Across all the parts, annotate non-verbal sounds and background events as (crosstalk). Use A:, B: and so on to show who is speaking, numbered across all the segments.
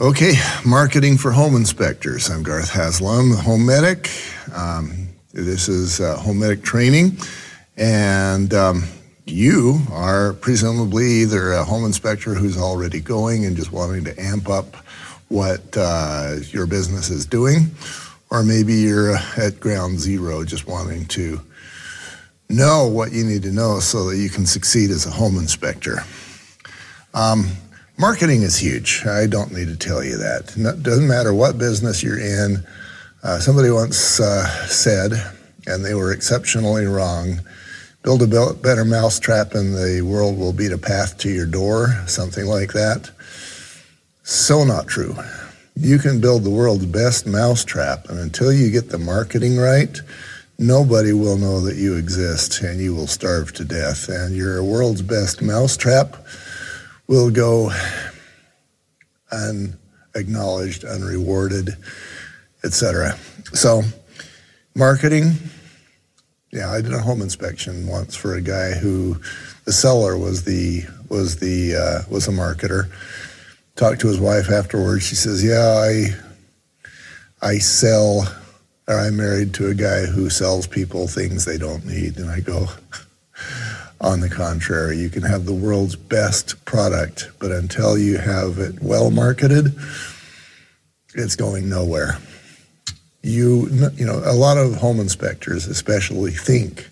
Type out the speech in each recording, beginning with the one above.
A: Okay, marketing for home inspectors. I'm Garth Haslam, home medic. Um, this is uh, home medic training, and um, you are presumably either a home inspector who's already going and just wanting to amp up what uh, your business is doing, or maybe you're at ground zero just wanting to know what you need to know so that you can succeed as a home inspector. Um, Marketing is huge. I don't need to tell you that. It doesn't matter what business you're in. Uh, somebody once uh, said, and they were exceptionally wrong build a better mousetrap and the world will beat a path to your door, something like that. So not true. You can build the world's best mousetrap, and until you get the marketing right, nobody will know that you exist and you will starve to death. And your world's best mousetrap will go unacknowledged, unrewarded, etc. So, marketing. Yeah, I did a home inspection once for a guy who the seller was the was the uh, was a marketer. Talked to his wife afterwards. She says, "Yeah, I I sell, or I'm married to a guy who sells people things they don't need." And I go, on the contrary, you can have the world's best product, but until you have it well marketed, it's going nowhere. You, you know, a lot of home inspectors especially think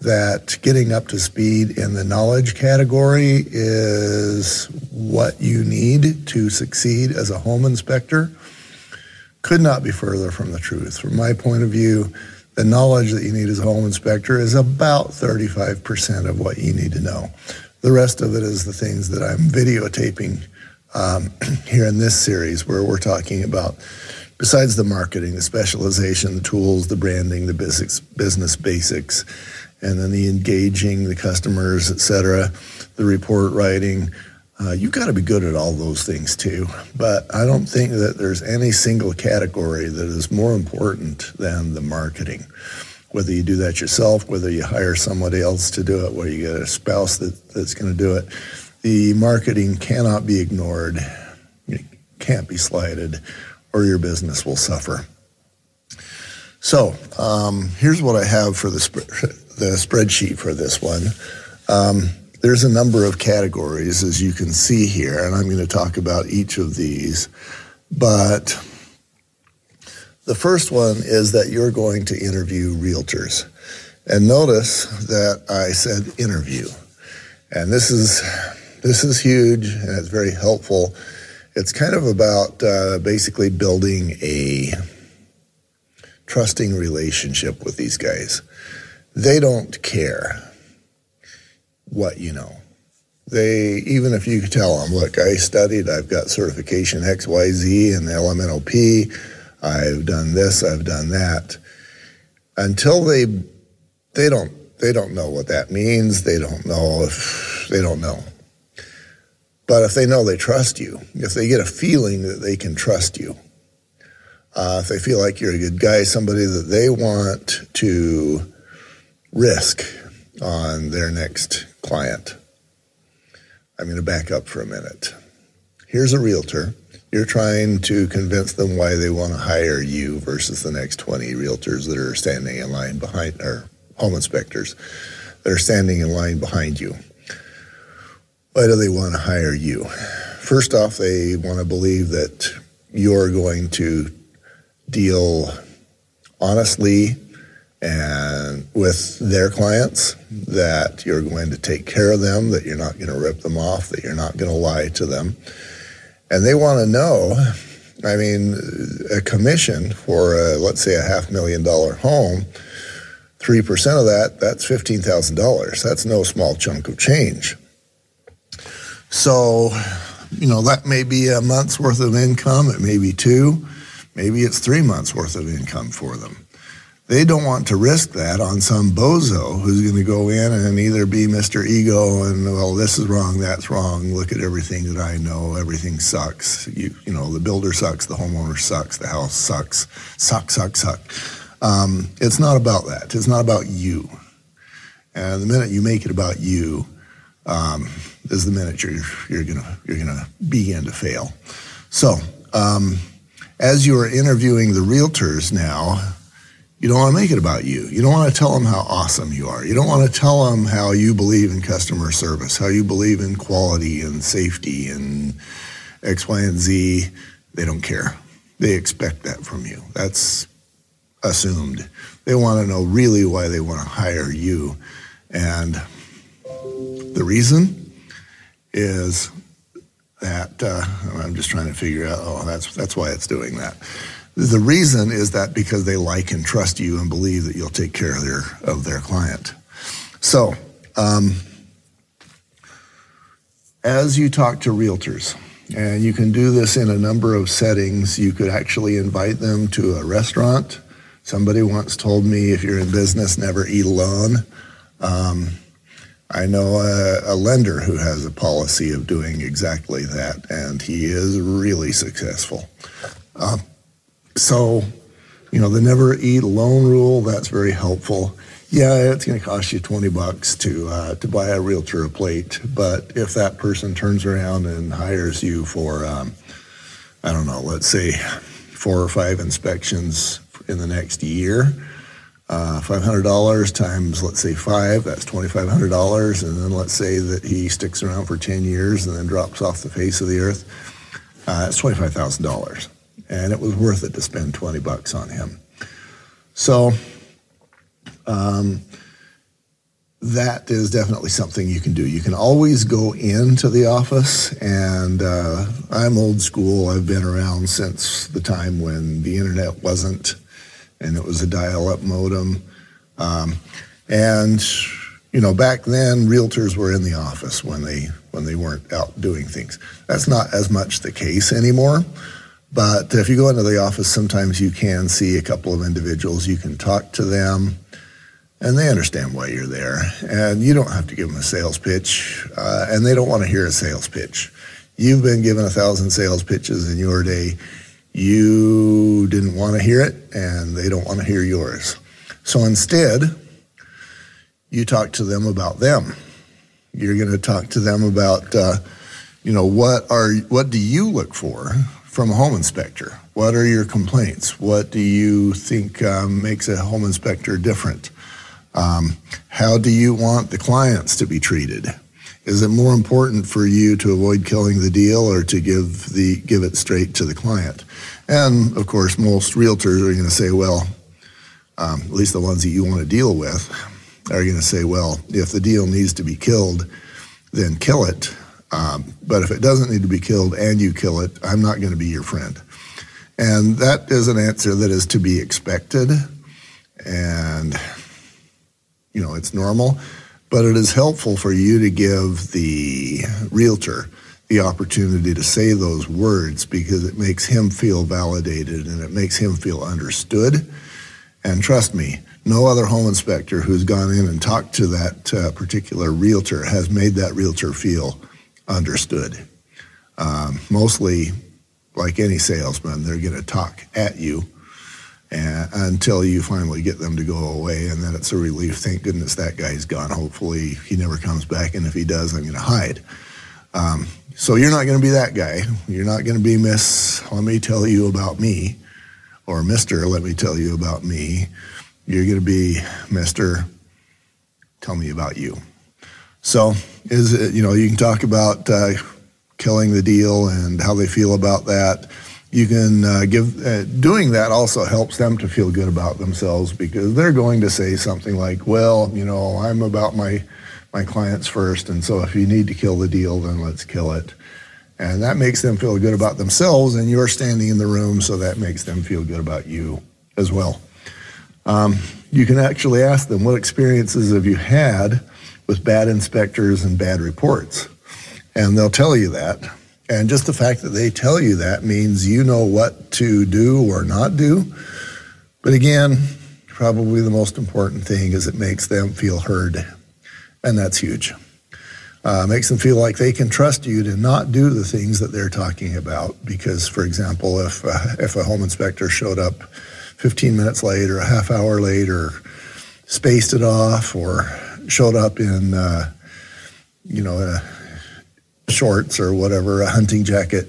A: that getting up to speed in the knowledge category is what you need to succeed as a home inspector. Could not be further from the truth. From my point of view, the knowledge that you need as a home inspector is about 35% of what you need to know. The rest of it is the things that I'm videotaping um, (clears throat) here in this series, where we're talking about, besides the marketing, the specialization, the tools, the branding, the business, business basics, and then the engaging the customers, et cetera, the report writing, uh, you've got to be good at all those things too. But I don't think that there's any single category that is more important than the marketing. Whether you do that yourself, whether you hire somebody else to do it, whether you get a spouse that, that's going to do it, the marketing cannot be ignored, it can't be slighted, or your business will suffer. So um, here's what I have for the, sp- (laughs) the spreadsheet for this one. Um, there's a number of categories, as you can see here, and I'm going to talk about each of these. But the first one is that you're going to interview realtors. And notice that I said interview. And this is this is huge and it's very helpful. It's kind of about uh, basically building a trusting relationship with these guys. They don't care what you know. They even if you tell them, look, I studied, I've got certification X, Y, Z, and LMNOP, I've done this, I've done that. Until they they don't they don't know what that means. They don't know if they don't know. But if they know they trust you, if they get a feeling that they can trust you, uh, if they feel like you're a good guy, somebody that they want to risk on their next client. I'm going to back up for a minute. Here's a realtor. You're trying to convince them why they want to hire you versus the next 20 realtors that are standing in line behind, or home inspectors that are standing in line behind you. Why do they want to hire you? First off, they want to believe that you're going to deal honestly and with their clients that you're going to take care of them, that you're not going to rip them off, that you're not going to lie to them. And they want to know, I mean, a commission for, a, let's say, a half million dollar home, 3% of that, that's $15,000. That's no small chunk of change. So, you know, that may be a month's worth of income, it may be two, maybe it's three months worth of income for them. They don't want to risk that on some bozo who's going to go in and either be Mr. Ego and, well, this is wrong, that's wrong. Look at everything that I know. Everything sucks. You, you know, the builder sucks, the homeowner sucks, the house sucks. Suck, suck, suck. Um, it's not about that. It's not about you. And the minute you make it about you, um, is the minute you're you're gonna you're gonna begin to fail. So, um, as you are interviewing the realtors now, you don't want to make it about you. You don't want to tell them how awesome you are. You don't want to tell them how you believe in customer service, how you believe in quality and safety and X, Y, and Z. They don't care. They expect that from you. That's assumed. They want to know really why they want to hire you. And the reason is that uh, I'm just trying to figure out, oh, that's, that's why it's doing that. The reason is that because they like and trust you and believe that you'll take care of their of their client. So, um, as you talk to realtors, and you can do this in a number of settings, you could actually invite them to a restaurant. Somebody once told me, if you're in business, never eat alone. Um, I know a, a, lender who has a policy of doing exactly that, and he is really successful. Um, so, you know, the never eat alone rule, that's very helpful. Yeah, it's going to cost you 20 bucks to uh, to buy a realtor a plate, but if that person turns around and hires you for um, I don't know, let's say four or five inspections in the next year, uh, $500 times, let's say five, that's $2,500. And then let's say that he sticks around for 10 years and then drops off the face of the earth, uh, that's $25,000 and it was worth it to spend 20 bucks on him. So um, that is definitely something you can do. You can always go into the office, and uh, I'm old school. I've been around since the time when the internet wasn't, and it was a dial-up modem. Um, and you know, back then, realtors were in the office when they when they weren't out doing things. That's not as much the case anymore. But if you go into the office, sometimes you can see a couple of individuals. You can talk to them, and they understand why you're there. And you don't have to give them a sales pitch, uh, and they don't want to hear a sales pitch. You've been given a thousand sales pitches in your day. You didn't want to hear it, and they don't want to hear yours. So instead, you talk to them about them. You're going to talk to them about, uh, you know, what are what do you look for from a home inspector? What are your complaints? What do you think um, makes a home inspector different? Um, how do you want the clients to be treated? Is it more important for you to avoid killing the deal or to give the give it straight to the client? And of course, most realtors are going to say, well, um, at least the ones that you want to deal with are going to say, well, if the deal needs to be killed, then kill it um, but if it doesn't need to be killed and you kill it, I'm not going to be your friend. And that is an answer that is to be expected. And, you know, it's normal. But it is helpful for you to give the realtor the opportunity to say those words because it makes him feel validated and it makes him feel understood. And trust me, no other home inspector who's gone in and talked to that uh, particular realtor has made that realtor feel understood. Um, mostly, like any salesman, they're going to talk at you and, until you finally get them to go away, and then it's a relief. Thank goodness that guy's gone. Hopefully, he never comes back, and if he does, I'm going to hide. Um, so you're not going to be that guy. You're not going to be Miss. Let me tell you about me, or Mister. Let me tell you about me. You're going to be Mister. Tell me about you. So is it, you know you can talk about uh, killing the deal and how they feel about that. You can uh, give uh, doing that also helps them to feel good about themselves because they're going to say something like, "Well, you know, I'm about my my clients first, and so if you need to kill the deal, then let's kill it." And that makes them feel good about themselves, and you're standing in the room, so that makes them feel good about you as well. Um, you can actually ask them, "What experiences have you had?" With bad inspectors and bad reports. And they'll tell you that. And just the fact that they tell you that means you know what to do or not do. But again, probably the most important thing is it makes them feel heard. And that's huge. Uh, makes them feel like they can trust you to not do the things that they're talking about. Because, for example, if, uh, if a home inspector showed up 15 minutes late or a half hour late or spaced it off or showed up in, uh, you know, shorts or whatever, a hunting jacket,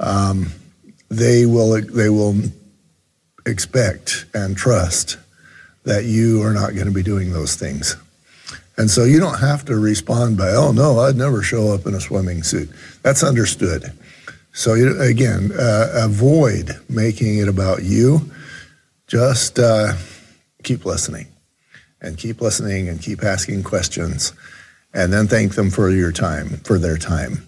A: um, they will they will expect and trust that you are not going to be doing those things. And so you don't have to respond by, oh no, I'd never show up in a swimming suit. That's understood. So you, again, uh, avoid making it about you. Just uh, keep listening and keep listening and keep asking questions and then thank them for your time, for their time.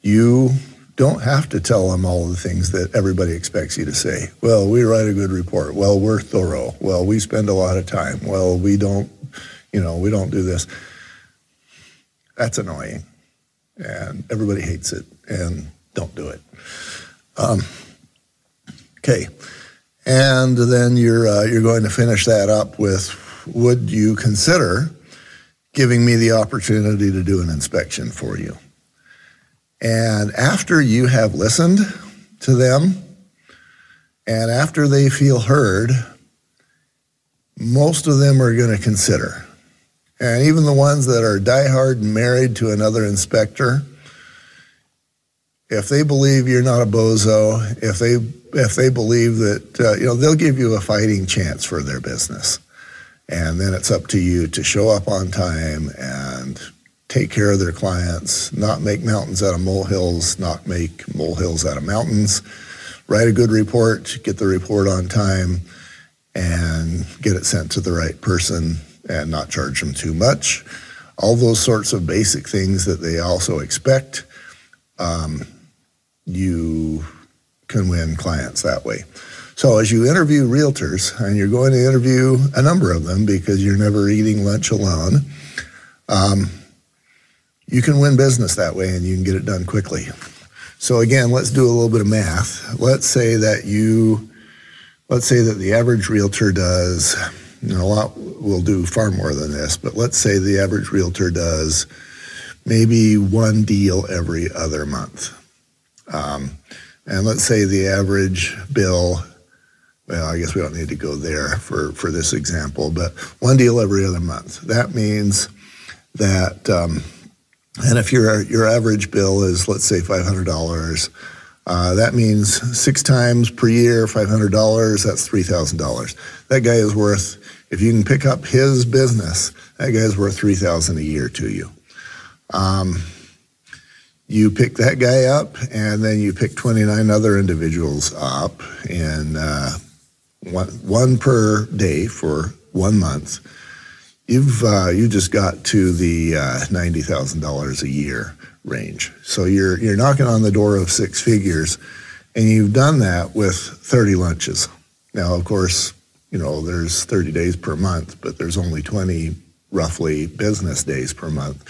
A: You don't have to tell them all the things that everybody expects you to say. Well, we write a good report. Well, we're thorough. Well, we spend a lot of time. Well, we don't, you know, we don't do this. That's annoying. And everybody hates it and don't do it. Um, okay. And then you're, uh, you're going to finish that up with would you consider giving me the opportunity to do an inspection for you? And after you have listened to them and after they feel heard, most of them are going to consider. And even the ones that are diehard and married to another inspector, if they believe you're not a bozo, if they if they believe that uh, you know they'll give you a fighting chance for their business, and then it's up to you to show up on time and take care of their clients, not make mountains out of molehills, not make molehills out of mountains. Write a good report, get the report on time, and get it sent to the right person and not charge them too much. All those sorts of basic things that they also expect, um, you can win clients that way. So as you interview realtors, and you're going to interview a number of them because you're never eating lunch alone, um, you can win business that way and you can get it done quickly. So again, let's do a little bit of math. Let's say that you, let's say that the average realtor does, know, a lot will do far more than this, but let's say the average realtor does maybe one deal every other month. Um, and let's say the average bill, well, I guess we don't need to go there for, for this example, but one deal every other month. That means that um, and if your your average bill is let's say five hundred dollars, uh, that means six times per year, five hundred dollars. That's three thousand dollars. That guy is worth. If you can pick up his business, that guy is worth three thousand a year to you. Um, you pick that guy up, and then you pick twenty nine other individuals up, and uh, one one per day for one month you've uh, you just got to the uh, ninety thousand dollars a year range. So you're you're knocking on the door of six figures, and you've done that with thirty lunches. Now, of course, you know there's thirty days per month, but there's only twenty roughly business days per month.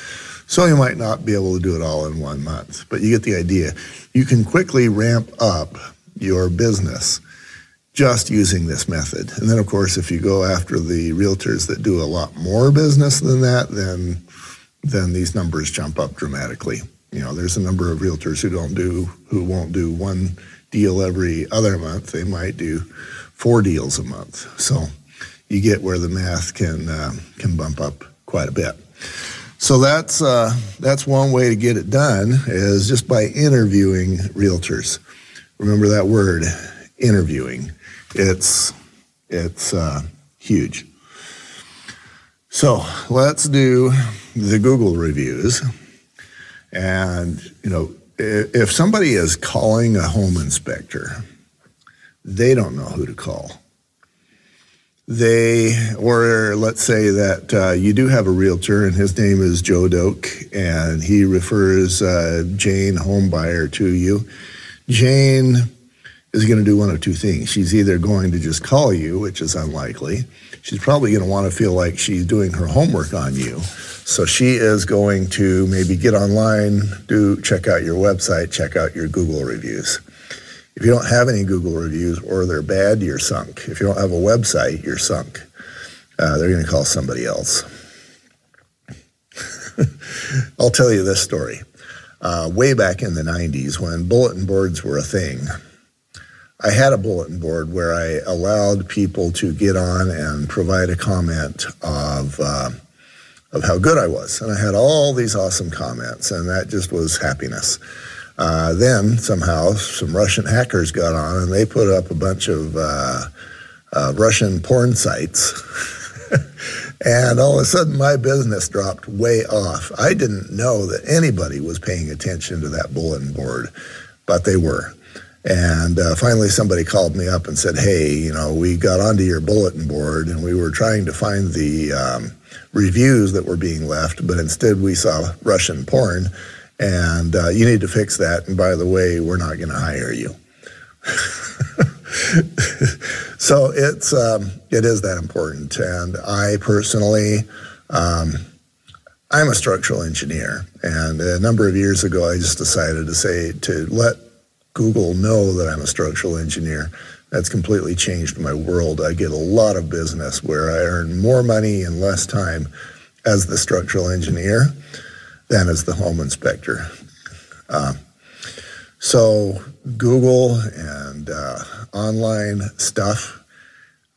A: So you might not be able to do it all in one month, but you get the idea. You can quickly ramp up your business just using this method. And then, of course, if you go after the realtors that do a lot more business than that, then then these numbers jump up dramatically. You know, there's a number of realtors who don't do who won't do one deal every other month. They might do four deals a month. So you get where the math can uh, can bump up quite a bit. So that's uh, that's one way to get it done is just by interviewing realtors. Remember that word, interviewing it's it's uh, huge. So let's do the Google reviews. And, you know, if somebody is calling a home inspector, they don't know who to call. They, or let's say that uh, you do have a realtor and his name is Joe Doak and he refers uh, Jane Homebuyer to you. Jane is going to do one of two things. She's either going to just call you, which is unlikely. She's probably going to want to feel like she's doing her homework on you. So she is going to maybe get online, do check out your website, check out your Google reviews. If you don't have any Google reviews or they're bad, you're sunk. If you don't have a website, you're sunk. Uh, they're going to call somebody else. (laughs) I'll tell you this story. Uh, way back in the 90s, when bulletin boards were a thing, I had a bulletin board where I allowed people to get on and provide a comment of uh, of how good I was, and I had all these awesome comments, and that just was happiness. Uh, then somehow some Russian hackers got on and they put up a bunch of uh, uh, Russian porn sites. (laughs) and all of a sudden, my business dropped way off. I didn't know that anybody was paying attention to that bulletin board, but they were. And uh, finally, somebody called me up and said, Hey, you know, we got onto your bulletin board and we were trying to find the um, reviews that were being left, but instead we saw Russian porn. And uh, you need to fix that. And by the way, we're not going to hire you. (laughs) so it's um, it is that important. And I personally, um, I'm a structural engineer, and a number of years ago, I just decided to say to let Google know that I'm a structural engineer. That's completely changed my world. I get a lot of business where I earn more money in less time as the structural engineer than as the home inspector. Uh, so Google and uh, online stuff,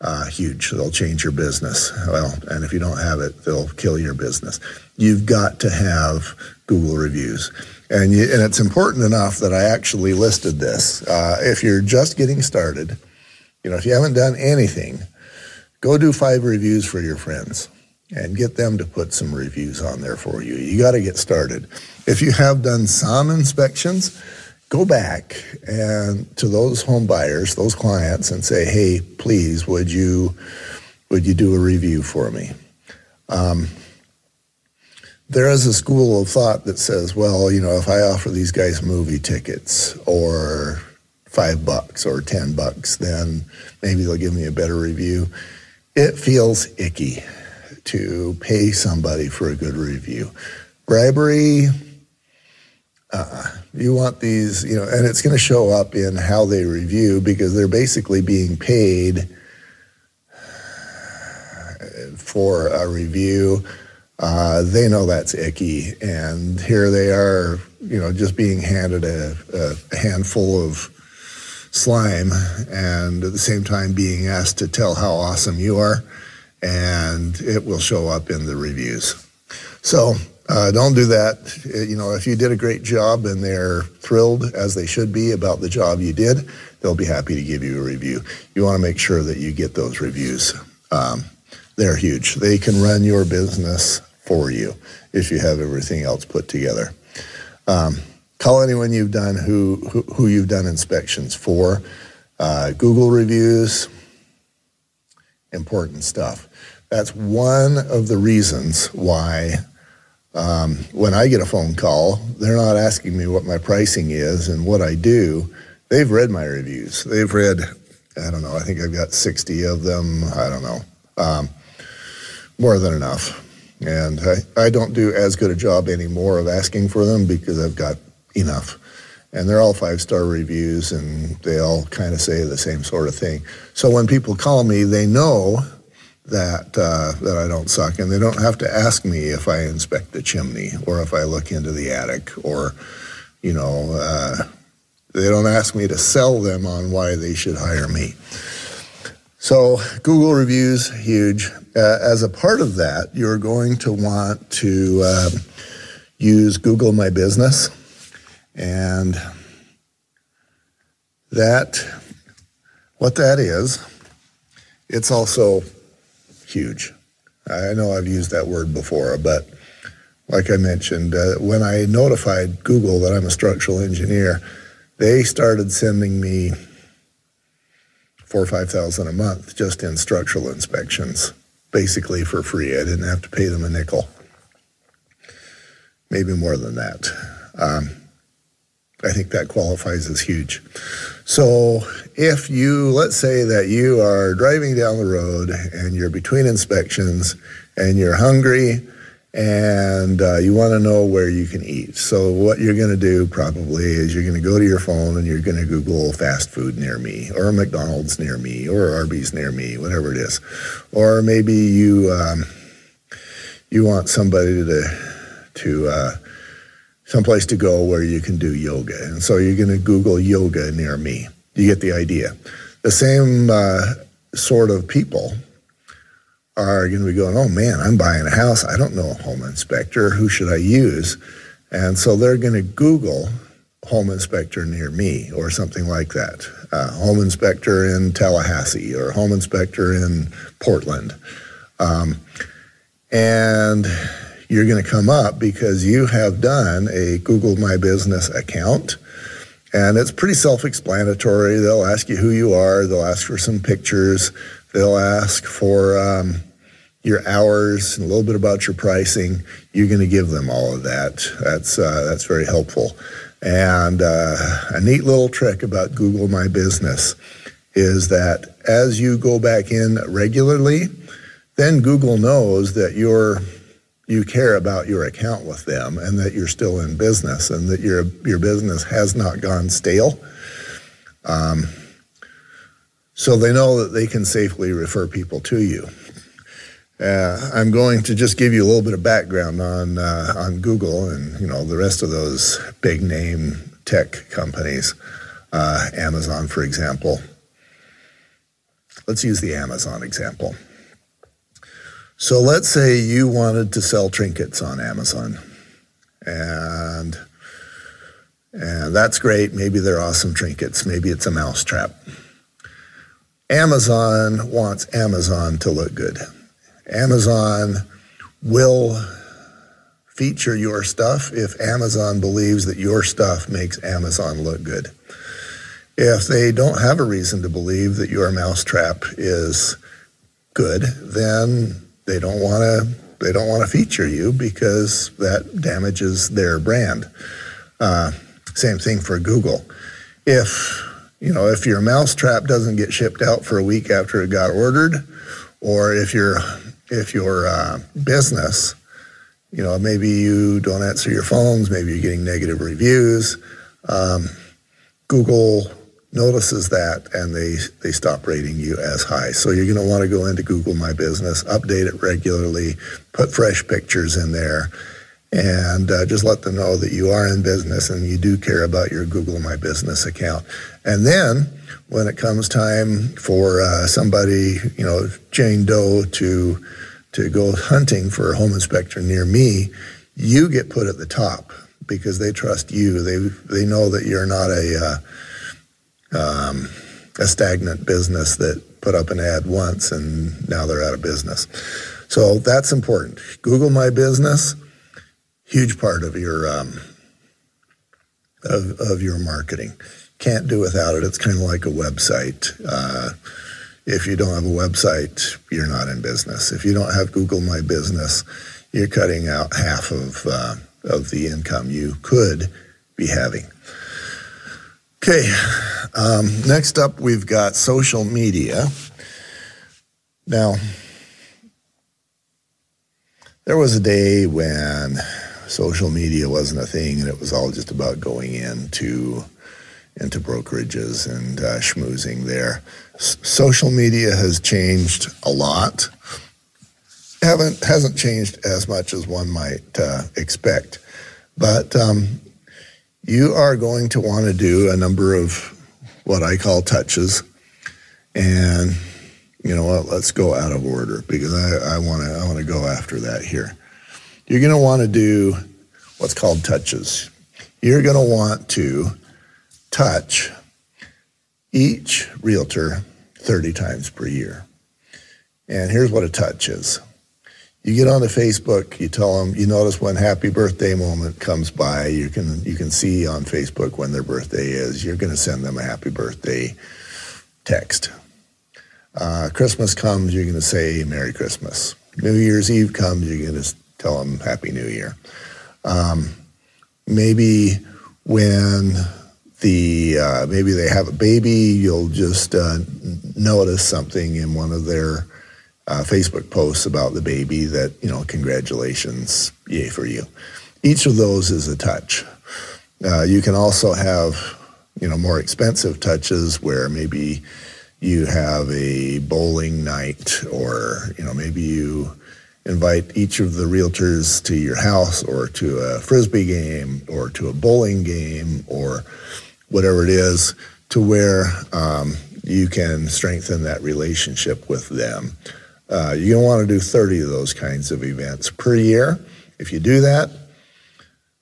A: uh, huge. They'll change your business. Well, and if you don't have it, they'll kill your business. You've got to have Google reviews. And, you, and it's important enough that I actually listed this. Uh, if you're just getting started, you know, if you haven't done anything, go do five reviews for your friends and get them to put some reviews on there for you. You got to get started. If you have done some inspections, go back and to those home buyers, those clients, and say, "Hey, please, would you would you do a review for me?" Um, there is a school of thought that says, well, you know, if I offer these guys movie tickets or five bucks or 10 bucks, then maybe they'll give me a better review. It feels icky to pay somebody for a good review. Bribery, uh, you want these, you know, and it's going to show up in how they review because they're basically being paid for a review uh, they know that's icky, and here they are, you know, just being handed a, a, handful of slime, and at the same time being asked to tell how awesome you are, and it will show up in the reviews. So uh, don't do that. You know, if you did a great job and they're thrilled, as they should be, about the job you did, they'll be happy to give you a review. You want to make sure that you get those reviews. Um, they're huge. They can run your business for you if you have everything else put together. Um, call anyone you've done who, who, who you've done inspections for. Uh, Google reviews, important stuff. That's one of the reasons why um, when I get a phone call, they're not asking me what my pricing is and what I do. They've read my reviews. They've read, I don't know, I think I've got 60 of them. I don't know. Um, more than enough. And I, I don't do as good a job anymore of asking for them because I've got enough. And they're all five star reviews and they all kind of say the same sort of thing. So when people call me, they know that uh, that I don't suck, and they don't have to ask me if I inspect the chimney or if I look into the attic or, you know, uh, they don't ask me to sell them on why they should hire me. So Google reviews, huge. Uh, as a part of that, you're going to want to uh, use Google My Business. And that, what that is, it's also huge. I know I've used that word before, but like I mentioned, uh, when I notified Google that I'm a structural engineer, they started sending me four or five thousand a month just in structural inspections, basically for free. I didn't have to pay them a nickel, maybe more than that. Um, I think that qualifies as huge. So if you, let's say that you are driving down the road and you're between inspections and you're hungry and uh, you want to know where you can eat. So what you're going to do probably is you're going to go to your phone and you're going to Google fast food near me, or McDonald's near me, or Arby's near me, whatever it is, or maybe you um, you want somebody to to uh, someplace to go where you can do yoga, and so you're going to Google yoga near me. You get the idea. The same uh, sort of people are going to be going, oh man, I'm buying a house. I don't know a home inspector. Who should I use? And so they're going to Google home inspector near me or something like that. Uh, home inspector in Tallahassee or home inspector in Portland. Um, and you're going to come up because you have done a Google My Business account. And it's pretty self explanatory. They'll ask you who you are, they'll ask for some pictures, they'll ask for um, your hours and a little bit about your pricing. You're going to give them all of that. That's, uh, that's very helpful. And uh, a neat little trick about Google My Business is that as you go back in regularly, then Google knows that you're you care about your account with them and that you're still in business and that your your business has not gone stale. Um, so they know that they can safely refer people to you. Uh, I'm going to just give you a little bit of background on uh, on Google and you know the rest of those big name tech companies, uh, Amazon, for example. Let's use the Amazon example. So let's say you wanted to sell trinkets on Amazon. And and that's great. Maybe they're awesome trinkets. Maybe it's a mousetrap. Amazon wants Amazon to look good. Amazon will feature your stuff if Amazon believes that your stuff makes Amazon look good. If they don't have a reason to believe that your mousetrap is good, then they don't want to they don't want to feature you because that damages their brand. Uh, same thing for Google. If you know if your mousetrap doesn't get shipped out for a week after it got ordered, or if your if your uh, business, you know maybe you don't answer your phones, maybe you're getting negative reviews. Um, Google notices that and they they stop rating you as high. So you're going to want to go into Google My Business, update it regularly, put fresh pictures in there, and uh, just let them know that you are in business and you do care about your Google My Business account. And then when it comes time for uh, somebody, you know, Jane Doe to to go hunting for a home inspector near me, you get put at the top because they trust you. They they know that you're not a uh, um, a stagnant business that put up an ad once and now they're out of business. So that's important. Google My Business, huge part of your um, of, of your marketing. Can't do without it. It's kind of like a website. Uh, if you don't have a website, you're not in business. If you don't have Google My Business, you're cutting out half of uh, of the income you could be having. Okay, um, next up we've got social media. Now, there was a day when social media wasn't a thing and it was all just about going into into brokerages and uh, schmoozing there. S- social media has changed a lot. Haven't hasn't changed as much as one might uh, expect, but um, you are going to want to do a number of what I call touches. And you know what? Let's go out of order because I want to I want to go after that here. You're going to want to do what's called touches. You're going to want to touch each realtor 30 times per year. And here's what a touch is you get onto Facebook, you tell them, you notice when happy birthday moment comes by, you can you can see on Facebook when their birthday is. You're going to send them a happy birthday text. Uh, Christmas comes, you're going to say Merry Christmas. New Year's Eve comes, you're going to tell them Happy New Year. Um, maybe when the uh, maybe they have a baby, you'll just uh, notice something in one of their uh, Facebook posts about the baby that, you know, congratulations, yay for you. Each of those is a touch. Uh, you can also have, you know, more expensive touches where maybe you have a bowling night or, you know, maybe you invite each of the realtors to your house or to a frisbee game or to a bowling game or whatever it is to where um, you can strengthen that relationship with them. Uh, you're going to want to do 30 of those kinds of events per year. If you do that,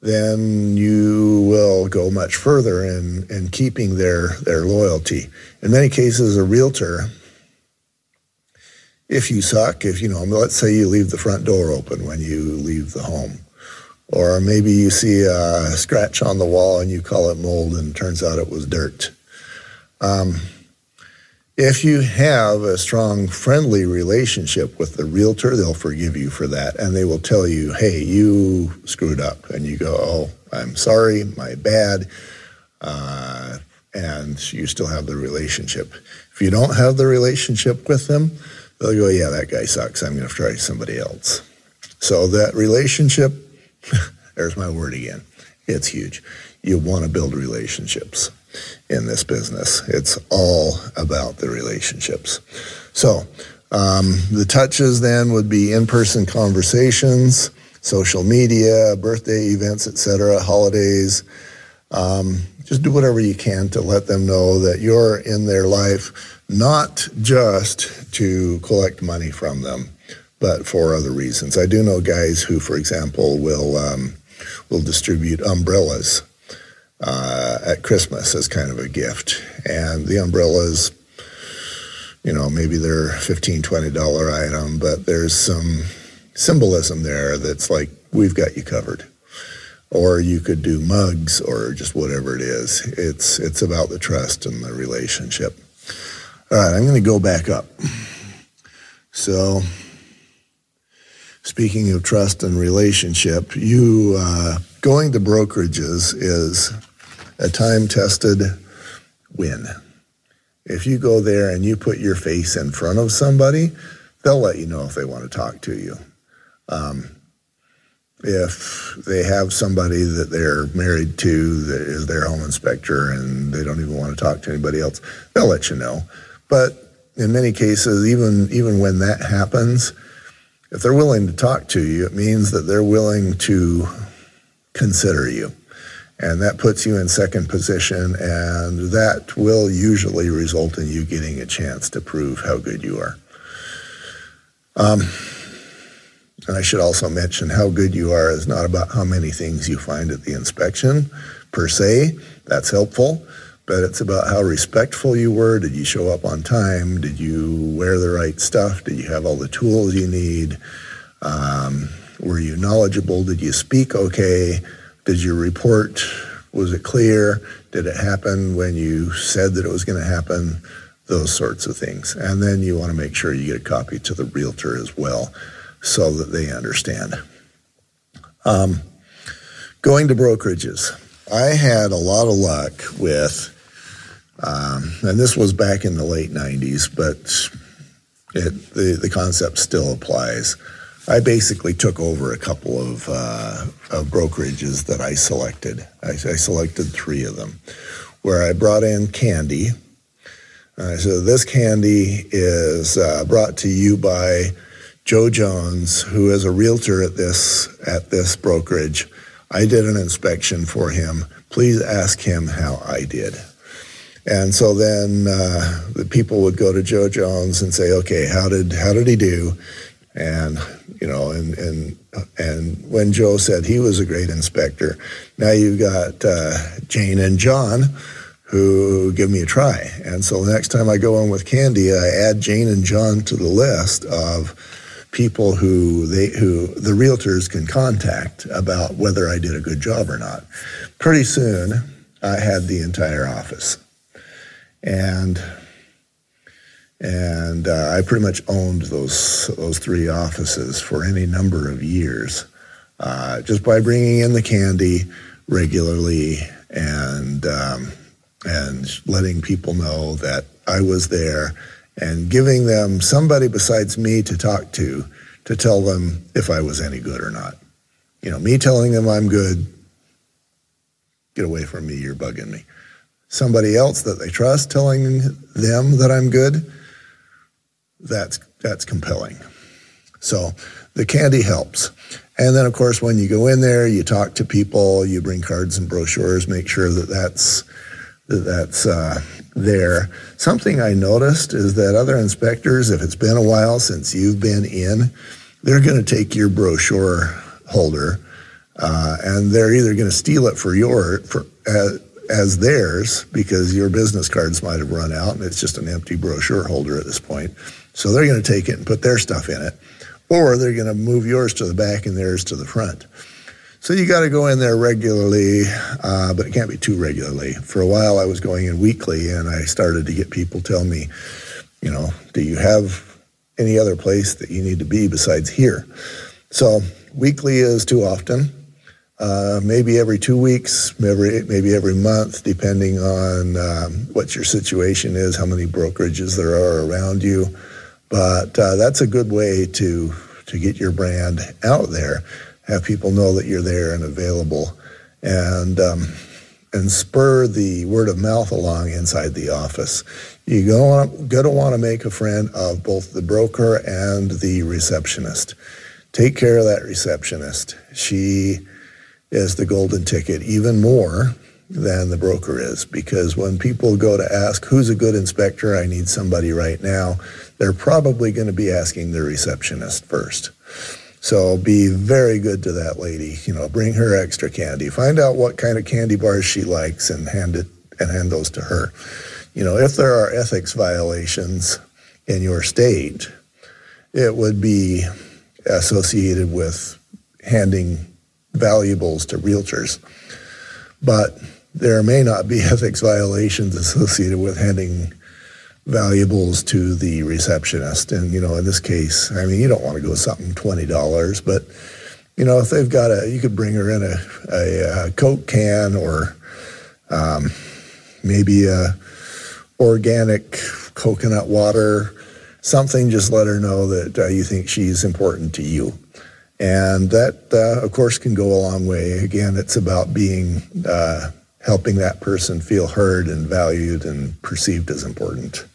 A: then you will go much further in, in keeping their, their loyalty. In many cases, a realtor, if you suck, if you know, let's say you leave the front door open when you leave the home, or maybe you see a scratch on the wall and you call it mold and it turns out it was dirt. Um, if you have a strong, friendly relationship with the realtor, they'll forgive you for that. And they will tell you, hey, you screwed up. And you go, oh, I'm sorry, my bad. Uh, and you still have the relationship. If you don't have the relationship with them, they'll go, yeah, that guy sucks. I'm going to try somebody else. So that relationship, (laughs) there's my word again, it's huge. You want to build relationships in this business. It's all about the relationships. So um, the touches then would be in-person conversations, social media, birthday events, etc., holidays. Um, just do whatever you can to let them know that you're in their life, not just to collect money from them, but for other reasons. I do know guys who, for example, will um, will distribute umbrellas uh, at Christmas as kind of a gift. And the umbrellas, you know, maybe they're $15, $20 item, but there's some symbolism there that's like, we've got you covered. Or you could do mugs or just whatever it is. It's, it's about the trust and the relationship. All right, I'm going to go back up. So, speaking of trust and relationship, you uh, going to brokerages is a time tested win. If you go there and you put your face in front of somebody, they'll let you know if they want to talk to you. Um, if they have somebody that they're married to that is their home inspector and they don't even want to talk to anybody else, they'll let you know. But in many cases, even even when that happens, if they're willing to talk to you, it means that they're willing to consider you and that puts you in second position, and that will usually result in you getting a chance to prove how good you are. Um, and I should also mention how good you are is not about how many things you find at the inspection per se. That's helpful, but it's about how respectful you were. Did you show up on time? Did you wear the right stuff? Did you have all the tools you need? Um, were you knowledgeable? Did you speak okay? Did your report, was it clear? Did it happen when you said that it was going to happen? Those sorts of things. And then you want to make sure you get a copy to the realtor as well so that they understand. Um, going to brokerages. I had a lot of luck with, um, and this was back in the late 90s, but it, the, the concept still applies. I basically took over a couple of, uh, of brokerages that I selected. I, I, selected three of them, where I brought in candy. Uh, so this candy is uh, brought to you by Joe Jones, who is a realtor at this at this brokerage. I did an inspection for him. Please ask him how I did. And so then uh, the people would go to Joe Jones and say, "Okay, how did how did he do?" And you know, and and and when Joe said he was a great inspector, now you've got uh, Jane and John who give me a try. And so the next time I go in with Candy, I add Jane and John to the list of people who they who the realtors can contact about whether I did a good job or not. Pretty soon, I had the entire office, and and uh, I pretty much owned those those three offices for any number of years, uh, just by bringing in the candy regularly and um, and letting people know that I was there and giving them somebody besides me to talk to to tell them if I was any good or not. You know, me telling them I'm good, get away from me, you're bugging me. Somebody else that they trust telling them that I'm good that's that's compelling. So the candy helps. And then, of course, when you go in there, you talk to people, you bring cards and brochures, make sure that that's that that's uh, there. Something I noticed is that other inspectors, if it's been a while since you've been in, they're going to take your brochure holder Uh, and they're either going to steal it for your for uh, as theirs because your business cards might have run out and it's just an empty brochure holder at this point. So they're going to take it and put their stuff in it, or they're going to move yours to the back and theirs to the front. So you got to go in there regularly, uh, but it can't be too regularly. For a while, I was going in weekly, and I started to get people tell me, you know, do you have any other place that you need to be besides here? So weekly is too often. Uh, maybe every two weeks, maybe, maybe every month, depending on um, what your situation is, how many brokerages there are around you. But uh, that's a good way to to get your brand out there, have people know that you're there and available, and um, and spur the word of mouth along inside the office. You're going to want to make a friend of both the broker and the receptionist. Take care of that receptionist. She is the golden ticket even more than the broker is because when people go to ask who's a good inspector, I need somebody right now, they're probably going to be asking the receptionist first. So be very good to that lady. You know, bring her extra candy. Find out what kind of candy bars she likes and hand it and hand those to her. You know, if there are ethics violations in your state, it would be associated with handing valuables to realtors. But there may not be (laughs) ethics violations associated with handing valuables to the receptionist. And, you know, in this case, I mean, you don't want to go something $20, but, you know, if they've got a, you could bring her in a, a, a Coke can or um, maybe a organic coconut water, something, just let her know that uh, you think she's important to you. And that, uh, of course, can go a long way. Again, it's about being, uh, helping that person feel heard and valued and perceived as important.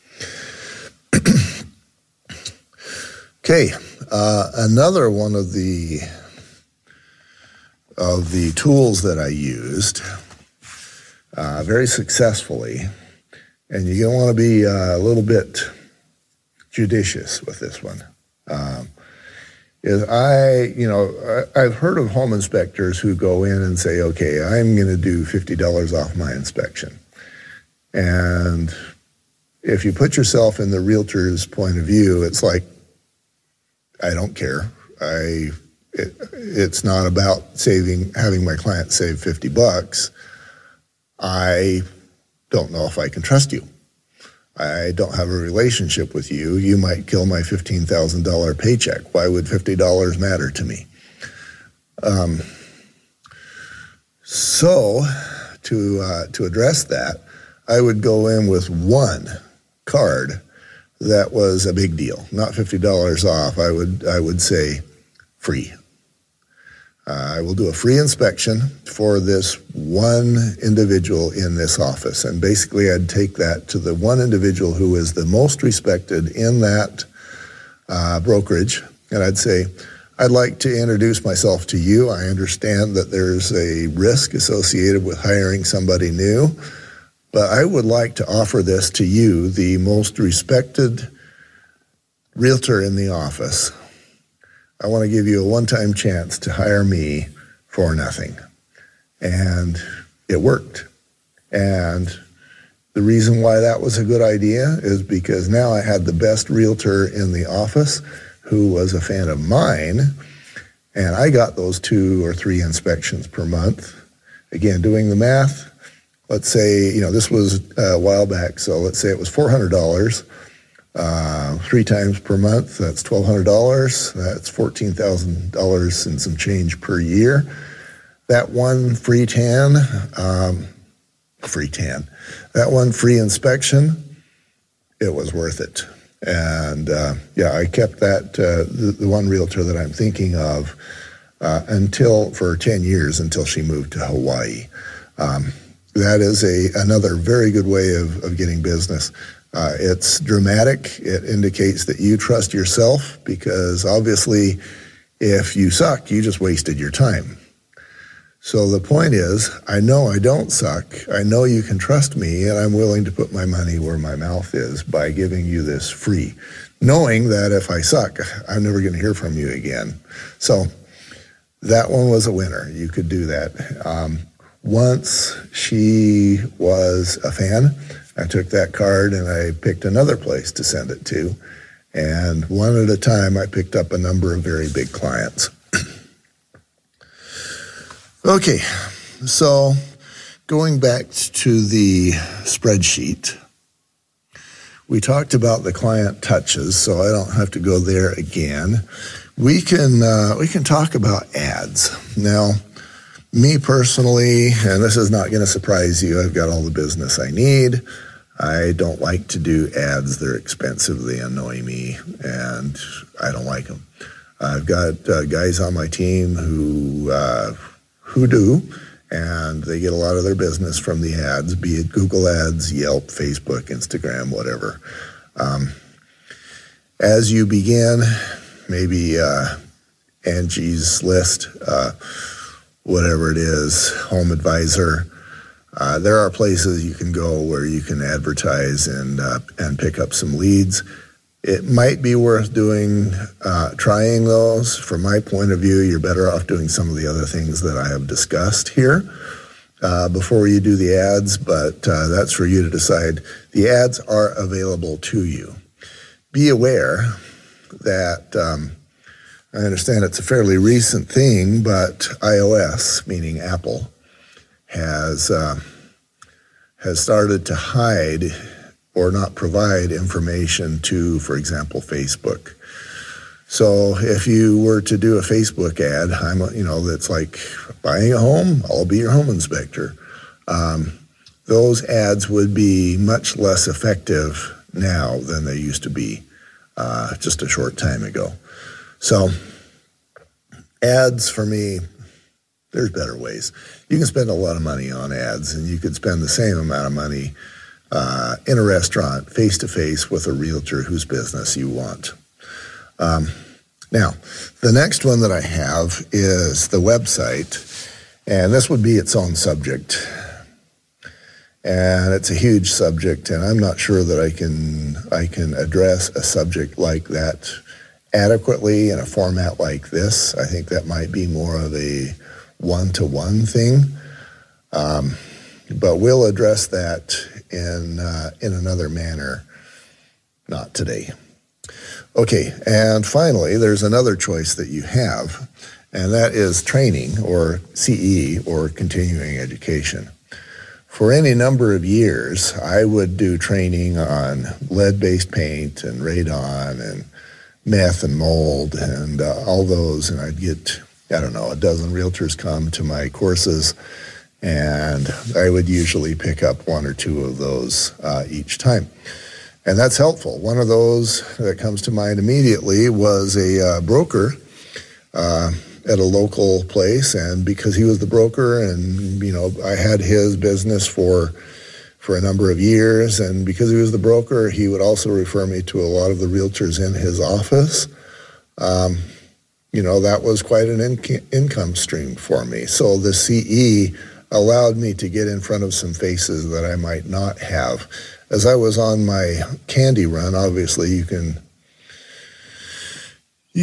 A: Okay, uh, another one of the of the tools that I used uh, very successfully, and you're going to want to be uh, a little bit judicious with this one. Um, is I, you know, I, have heard of home inspectors who go in and say, okay, I'm going to do $50 off my inspection. And if you put yourself in the realtor's point of view, it's like, I don't care. I, it, it's not about saving, having my client save 50 bucks. I don't know if I can trust you. I don't have a relationship with you. You might kill my $15,000 paycheck. Why would $50 matter to me? Um, so, to, uh, to address that, I would go in with one card that was a big deal, not $50 off. I would, I would say free. Uh, I will do a free inspection for this one individual in this office. And basically, I'd take that to the one individual who is the most respected in that uh, brokerage. And I'd say, I'd like to introduce myself to you. I understand that there's a risk associated with hiring somebody new, but I would like to offer this to you, the most respected realtor in the office. I want to give you a one time chance to hire me for nothing. And it worked. And the reason why that was a good idea is because now I had the best realtor in the office who was a fan of mine. And I got those two or three inspections per month. Again, doing the math, let's say, you know, this was a while back, so let's say it was $400 uh, three times per month. That's twelve hundred dollars. That's fourteen thousand dollars and some change per year. That one free tan, um, free tan, that one free inspection, it was worth it. And uh, yeah, I kept that uh, the, the, one realtor that I'm thinking of uh, until for ten years until she moved to Hawaii. Um, that is a another very good way of, of getting business. Uh, it's dramatic. It indicates that you trust yourself because obviously, if you suck, you just wasted your time. So the point is, I know I don't suck. I know you can trust me, and I'm willing to put my money where my mouth is by giving you this free, knowing that if I suck, I'm never going to hear from you again. So that one was a winner. You could do that. Um, once she was a fan, I took that card and I picked another place to send it to. And one at a time, I picked up a number of very big clients. (clears throat) okay, so going back to the spreadsheet, we talked about the client touches, so I don't have to go there again. We can uh, we can talk about ads now. Me personally, and this is not going to surprise you, I've got all the business I need. I don't like to do ads. They're expensive. They annoy me, and I don't like them. I've got uh, guys on my team who uh, who do, and they get a lot of their business from the ads, be it Google Ads, Yelp, Facebook, Instagram, whatever. Um, as you begin, maybe uh, Angie's List, uh, whatever it is, Home Advisor uh, there are places you can go where you can advertise and uh, and pick up some leads. It might be worth doing, uh, trying those. From my point of view, you're better off doing some of the other things that I have discussed here uh, before you do the ads, but uh, that's for you to decide. The ads are available to you. Be aware that um, I understand it's a fairly recent thing, but iOS, meaning Apple, has uh, has started to hide or not provide information to, for example, Facebook. So if you were to do a Facebook ad, I'm you know that's like buying a home, I'll be your home inspector. Um, those ads would be much less effective now than they used to be uh, just a short time ago. So ads for me there's better ways. You can spend a lot of money on ads, and you could spend the same amount of money uh, in a restaurant, face to face with a realtor whose business you want. Um, now, the next one that I have is the website, and this would be its own subject. And it's a huge subject, and I'm not sure that I can I can address a subject like that adequately in a format like this. I think that might be more of a one to one thing. Um, but we'll address that in, uh, in another manner, not today. Okay, and finally, there's another choice that you have, and that is training or CE or continuing education. For any number of years, I would do training on lead based paint and radon and meth and mold and uh, all those, and I'd get I don't know, a dozen realtors come to my courses, and I would usually pick up one or two of those uh, each time. And that's helpful. One of those that comes to mind immediately was a uh, broker uh, at a local place, and because he was the broker, and you know, I had his business for for a number of years, and because he was the broker, he would also refer me to a lot of the realtors in his office. Um, you know, that was quite an in- income stream for me. So the CE allowed me to get in front of some faces that I might not have. As I was on my candy run, obviously you can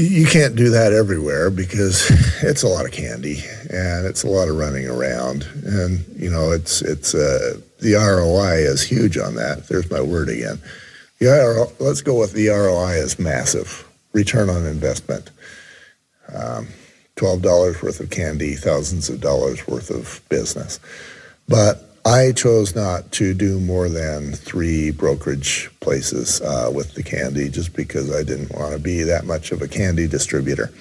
A: you, can't do that everywhere because (laughs) it's a lot of candy and it's a lot of running around and you know it's it's uh, the ROI is huge on that. There's my word again. The let's go with the ROI is massive. Return on investment um, $12 worth of candy, thousands of dollars worth of business. But I chose not to do more than three brokerage places uh, with the candy just because I didn't want to be that much of a candy distributor.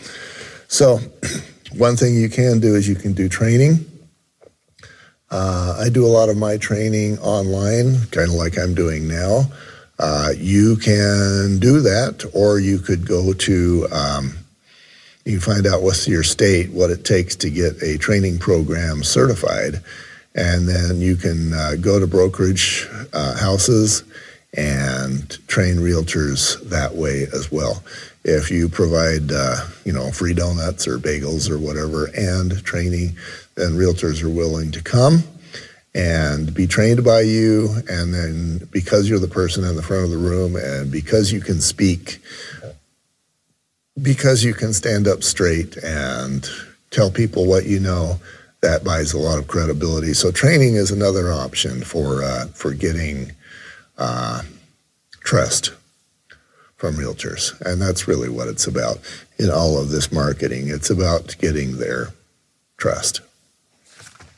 A: So, (clears throat) one thing you can do is you can do training. Uh, I do a lot of my training online, kind of like I'm doing now. Uh, you can do that, or you could go to um, you find out what's your state what it takes to get a training program certified, and then you can uh, go to brokerage uh, houses and train realtors that way as well. If you provide, uh, you know, free donuts or bagels or whatever and training, then realtors are willing to come and be trained by you. And then because you're the person in the front of the room and because you can speak because you can stand up straight and tell people what you know, that buys a lot of credibility. So training is another option for uh, for getting uh, trust from realtors, and that's really what it's about in all of this marketing. It's about getting their trust.